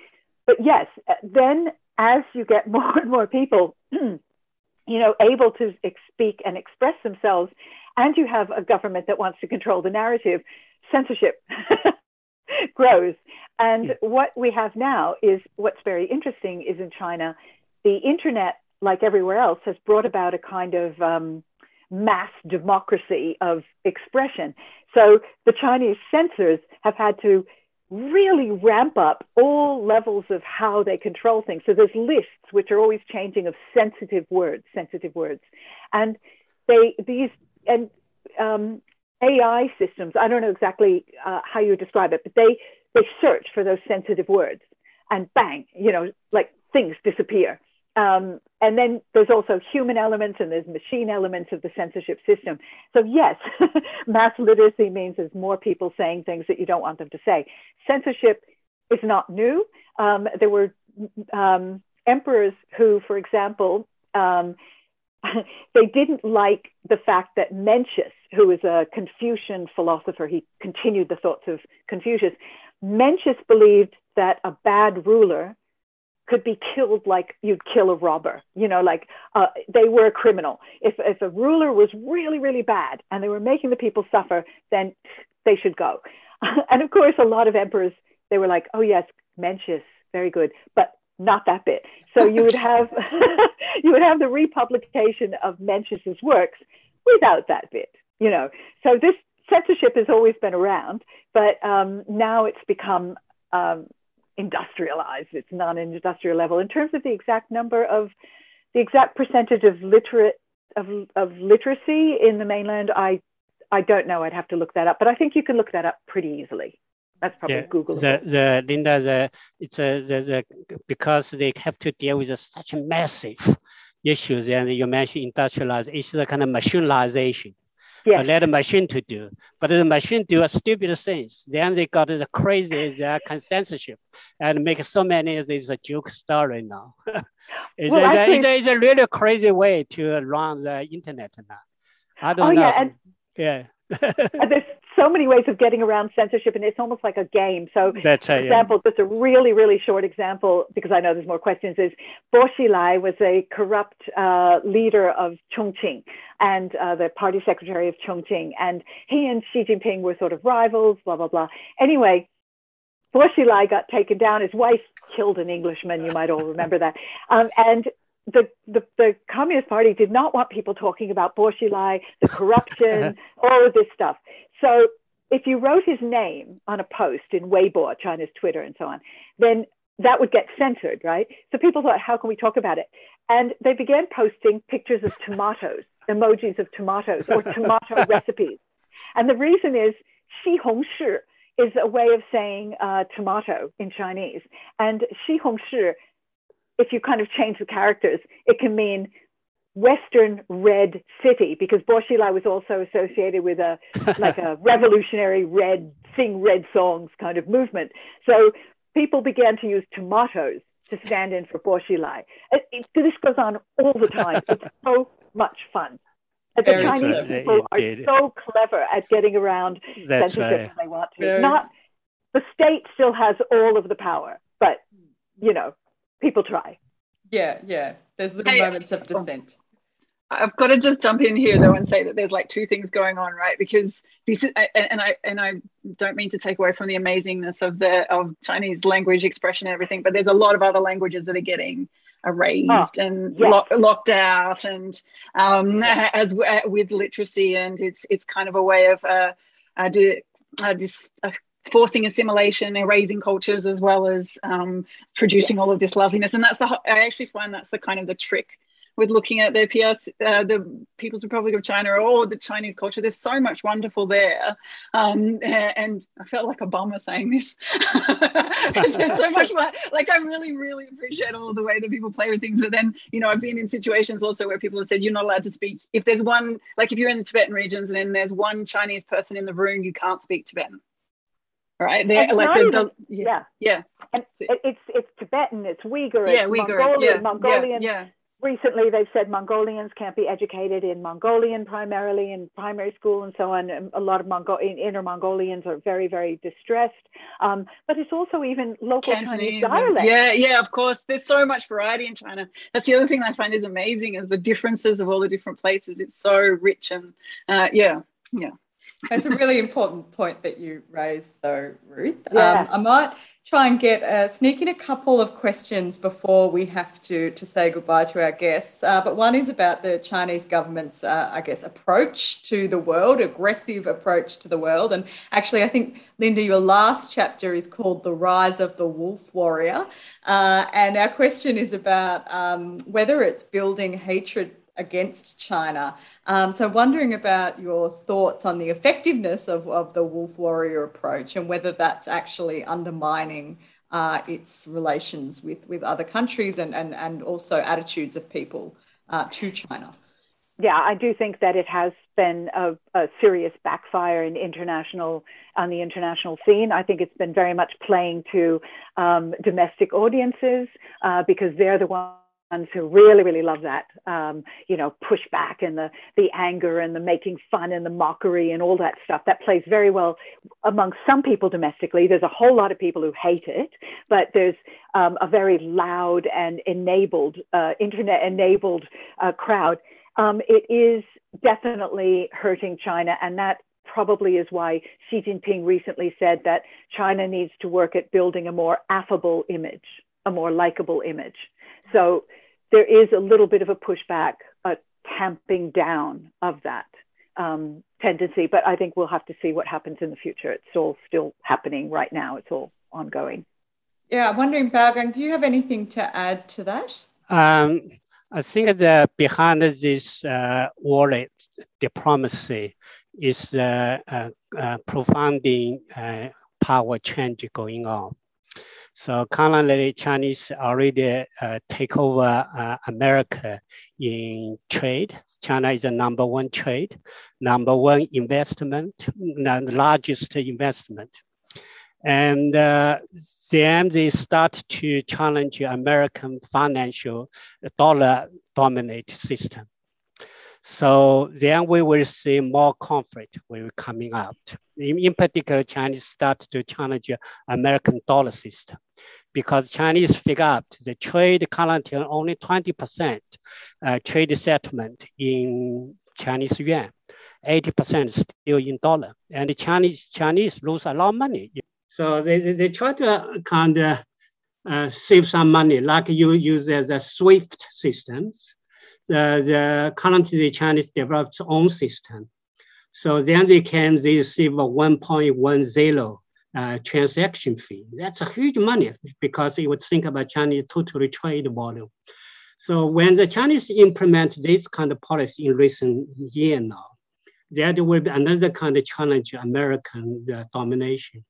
but yes, then as you get more and more people, you know, able to speak and express themselves, and you have a government that wants to control the narrative, censorship grows. And what we have now is what's very interesting is in China, the internet, like everywhere else, has brought about a kind of um, mass democracy of expression. So the Chinese censors have had to really ramp up all levels of how they control things. So there's lists which are always changing of sensitive words, sensitive words, and they these and um, AI systems. I don't know exactly uh, how you describe it, but they they search for those sensitive words, and bang, you know, like things disappear. Um, and then there's also human elements and there's machine elements of the censorship system. So yes, mass literacy means there's more people saying things that you don't want them to say. Censorship is not new. Um, there were um, emperors who, for example, um, they didn't like the fact that Mencius, who was a Confucian philosopher, he continued the thoughts of Confucius. Mencius believed that a bad ruler could be killed like you'd kill a robber. You know, like uh, they were a criminal. If if a ruler was really really bad and they were making the people suffer, then they should go. and of course, a lot of emperors they were like, oh yes, Mencius, very good, but not that bit. So you would have you would have the republication of Mencius's works without that bit. You know, so this censorship has always been around, but um, now it's become um, industrialized. It's non-industrial level. In terms of the exact number of the exact percentage of literate of, of literacy in the mainland, I I don't know. I'd have to look that up, but I think you can look that up pretty easily. That's probably yeah, Google. The, the Linda, the it's a the, the because they have to deal with such a massive issues, and you mentioned industrialized. It's the kind of machinization. Yes. So let the machine to do, but the machine do a stupid things. Then they got the crazy the censorship and make so many. This a joke story now. it's, well, a, it's, a, it's, a, really crazy way to run the internet now. I don't oh, know. Yeah, and, yeah. there's so many ways of getting around censorship, and it's almost like a game. So, That's for example, just a really, really short example, because I know there's more questions, is Bo Xilai was a corrupt uh, leader of Chongqing and uh, the party secretary of Chongqing, and he and Xi Jinping were sort of rivals, blah, blah, blah. Anyway, Bo Xilai got taken down. His wife killed an Englishman. You might all remember that. Um, and the, the, the, Communist Party did not want people talking about Bo Xilai, the corruption, all of this stuff. So if you wrote his name on a post in Weibo, China's Twitter and so on, then that would get censored, right? So people thought, how can we talk about it? And they began posting pictures of tomatoes, emojis of tomatoes or tomato recipes. And the reason is Xi Hong Shi is a way of saying uh, tomato in Chinese. And Xi Hong Shi, if you kind of change the characters, it can mean Western Red City because Bo Xilai was also associated with a like a revolutionary red sing red songs kind of movement. So people began to use tomatoes to stand in for Bo Xilai. It, it, this goes on all the time. It's so much fun. the Very Chinese right. people are so clever at getting around That's censorship right. when they want to. Very... Not the state still has all of the power, but you know, people try. Yeah, yeah. There's little hey, moments of oh. dissent. I've got to just jump in here though and say that there's like two things going on, right? Because this is, and I and I don't mean to take away from the amazingness of the of Chinese language expression and everything, but there's a lot of other languages that are getting erased oh, and yes. lo- locked out, and um, yes. as uh, with literacy, and it's it's kind of a way of uh, uh, do, uh, dis, uh, forcing assimilation, erasing cultures, as well as um, producing all of this loveliness. And that's the I actually find that's the kind of the trick with looking at the PS, uh, the People's Republic of China or the Chinese culture. There's so much wonderful there, um, and I felt like a bummer saying this because there's so much. Like I really, really appreciate all the way that people play with things. But then, you know, I've been in situations also where people have said you're not allowed to speak. If there's one, like if you're in the Tibetan regions and then there's one Chinese person in the room, you can't speak Tibetan right? They like the, the, yeah, yeah. And it's it's Tibetan, it's Uyghur, yeah, Uyghur, Mongolian, yeah, Mongolian. Yeah, recently they've said Mongolians can't be educated in Mongolian primarily in primary school and so on. A lot of Mongo- inner Mongolians are very, very distressed. Um, but it's also even local Cantonese Chinese dialect. Yeah, yeah, of course. There's so much variety in China. That's the other thing I find is amazing is the differences of all the different places. It's so rich and uh, yeah, yeah. That's a really important point that you raised, though, Ruth. Yeah. Um, I might try and get uh, sneak in a couple of questions before we have to to say goodbye to our guests. Uh, but one is about the Chinese government's, uh, I guess, approach to the world, aggressive approach to the world. And actually, I think Linda, your last chapter is called "The Rise of the Wolf Warrior," uh, and our question is about um, whether it's building hatred against China. Um, so, wondering about your thoughts on the effectiveness of, of the wolf warrior approach and whether that's actually undermining uh, its relations with, with other countries and, and, and also attitudes of people uh, to China. Yeah, I do think that it has been a, a, serious backfire in international on the international scene. I think it's been very much playing to um, domestic audiences uh, because they're the ones who really, really love that, um, you know, pushback and the the anger and the making fun and the mockery and all that stuff. That plays very well among some people domestically. There's a whole lot of people who hate it, but there's um, a very loud and enabled, uh, internet enabled uh, crowd. Um, it is definitely hurting China, and that probably is why Xi Jinping recently said that China needs to work at building a more affable image, a more likable image. So there is a little bit of a pushback, a tamping down of that um, tendency, but I think we'll have to see what happens in the future. It's all still happening right now. It's all ongoing. Yeah, I'm wondering, Baogang, do you have anything to add to that? Um, I think that behind this uh, wallet diplomacy is uh, uh, uh profounding uh, power change going on. So currently, Chinese already uh, take over uh, America in trade. China is the number one trade, number one investment, the largest investment. And uh, then they start to challenge American financial dollar dominate system. So then we will see more conflict will coming out. In, in particular, Chinese start to challenge American dollar system because Chinese figure out the trade currently only 20% uh, trade settlement in Chinese yuan, 80% still in dollar. And the Chinese, Chinese lose a lot of money. So they, they, try to kind of uh, save some money, like you use as a SWIFT systems the, the currently Chinese developed own system. So then they can they receive a 1.10 uh, transaction fee. That's a huge money because you would think about Chinese total trade volume. So when the Chinese implement this kind of policy in recent year now, that will be another kind of challenge American the domination.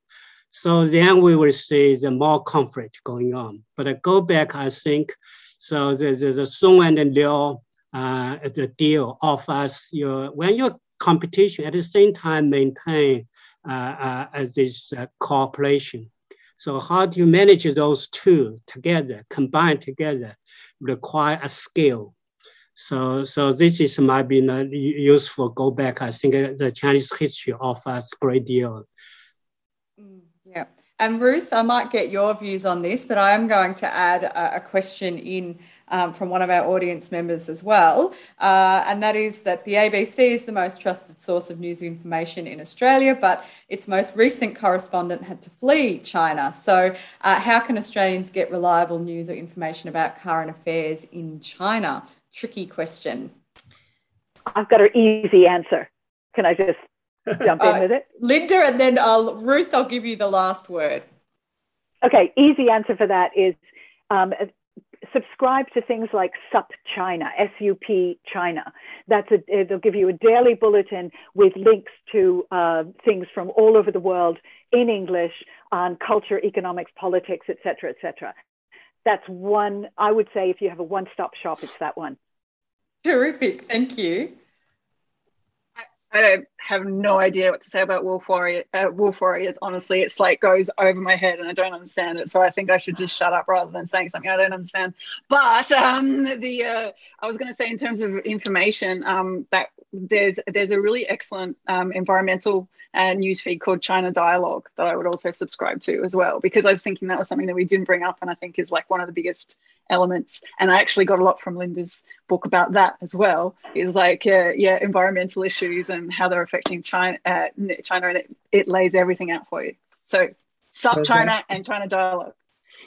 So then we will see the more conflict going on. But I go back, I think, so there's, there's a Song and Liao uh, the deal offers your when your competition at the same time maintain uh, uh, this uh, cooperation. So how do you manage those two together, combined together, require a skill. So, so this is might be useful. Go back. I think the Chinese history offers great deal. Mm, yeah. And Ruth, I might get your views on this, but I am going to add a question in um, from one of our audience members as well. Uh, and that is that the ABC is the most trusted source of news information in Australia, but its most recent correspondent had to flee China. So, uh, how can Australians get reliable news or information about current affairs in China? Tricky question. I've got an easy answer. Can I just jump in uh, with it? Linda, and then I'll, Ruth, I'll give you the last word. Okay, easy answer for that is um, subscribe to things like SUP China, S-U-P China. That's a, they'll give you a daily bulletin with links to uh, things from all over the world in English on culture, economics, politics, etc., etc. That's one. I would say if you have a one-stop shop, it's that one. Terrific. Thank you. I don't have no idea what to say about Wolf Warrior. Uh, Wolf Warriors, honestly, it's like goes over my head, and I don't understand it. So I think I should just shut up rather than saying something I don't understand. But um, the uh, I was going to say in terms of information um, that there's there's a really excellent um, environmental uh, newsfeed called China Dialogue that I would also subscribe to as well because I was thinking that was something that we didn't bring up, and I think is like one of the biggest elements. And I actually got a lot from Linda's book about that as well. Is like uh, yeah, environmental issues and how they're affecting China. Uh, China, and it, it lays everything out for you. So, South okay. China and China dialogue.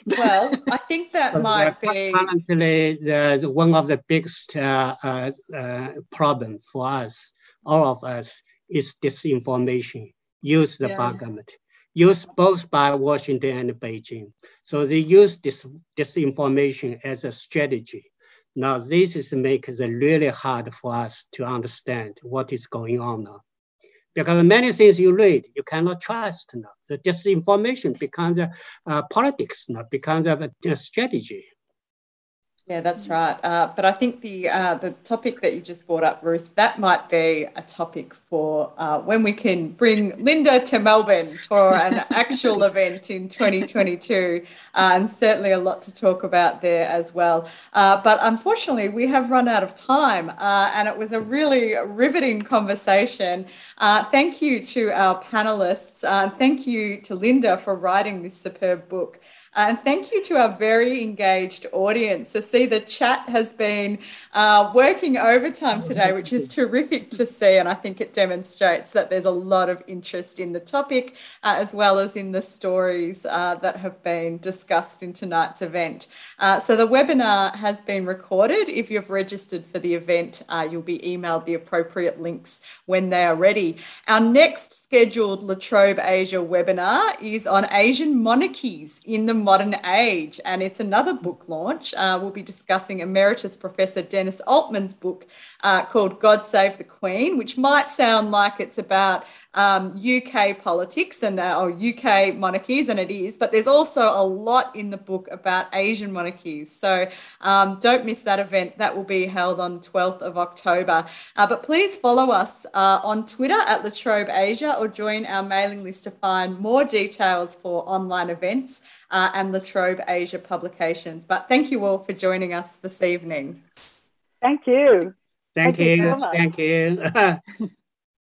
Well, I think that might be currently the, the, one of the biggest uh, uh, uh, problem for us, all of us, is disinformation used yeah. by government used both by Washington and Beijing. So they use this disinformation as a strategy. Now, this is makes it really hard for us to understand what is going on now. Because many things you read, you cannot trust now. The disinformation becomes a, uh, politics now, becomes a, a strategy. Yeah, that's right. Uh, but I think the uh, the topic that you just brought up, Ruth, that might be a topic for uh, when we can bring Linda to Melbourne for an actual event in 2022, uh, and certainly a lot to talk about there as well. Uh, but unfortunately, we have run out of time, uh, and it was a really riveting conversation. thank you to our panelists. thank you to Linda for writing this superb book. And thank you to our very engaged audience. To see the chat has been uh, working overtime today, which is terrific to see. And I think it demonstrates that there's a lot of interest in the topic uh, as well as in the stories uh, that have been discussed in tonight's event. Uh, so the webinar has been recorded. If you've registered for the event, uh, you'll be emailed the appropriate links when they are ready. Our next scheduled La Trobe Asia webinar is on Asian monarchies in the modern age. And it's another book launch. Uh, we'll be discussing Emeritus Professor Dennis Altman's book uh, called God Save the Queen, which might sound like it's about um, UK politics and uh, or UK monarchies, and it is, but there's also a lot in the book about Asian monarchies. So um, don't miss that event. That will be held on 12th of October. Uh, but please follow us uh, on Twitter at La Trobe Asia or join our mailing list to find more details for online events uh, and La Trobe Asia publications. But thank you all for joining us this evening. Thank you. Thank, thank you. you so thank you.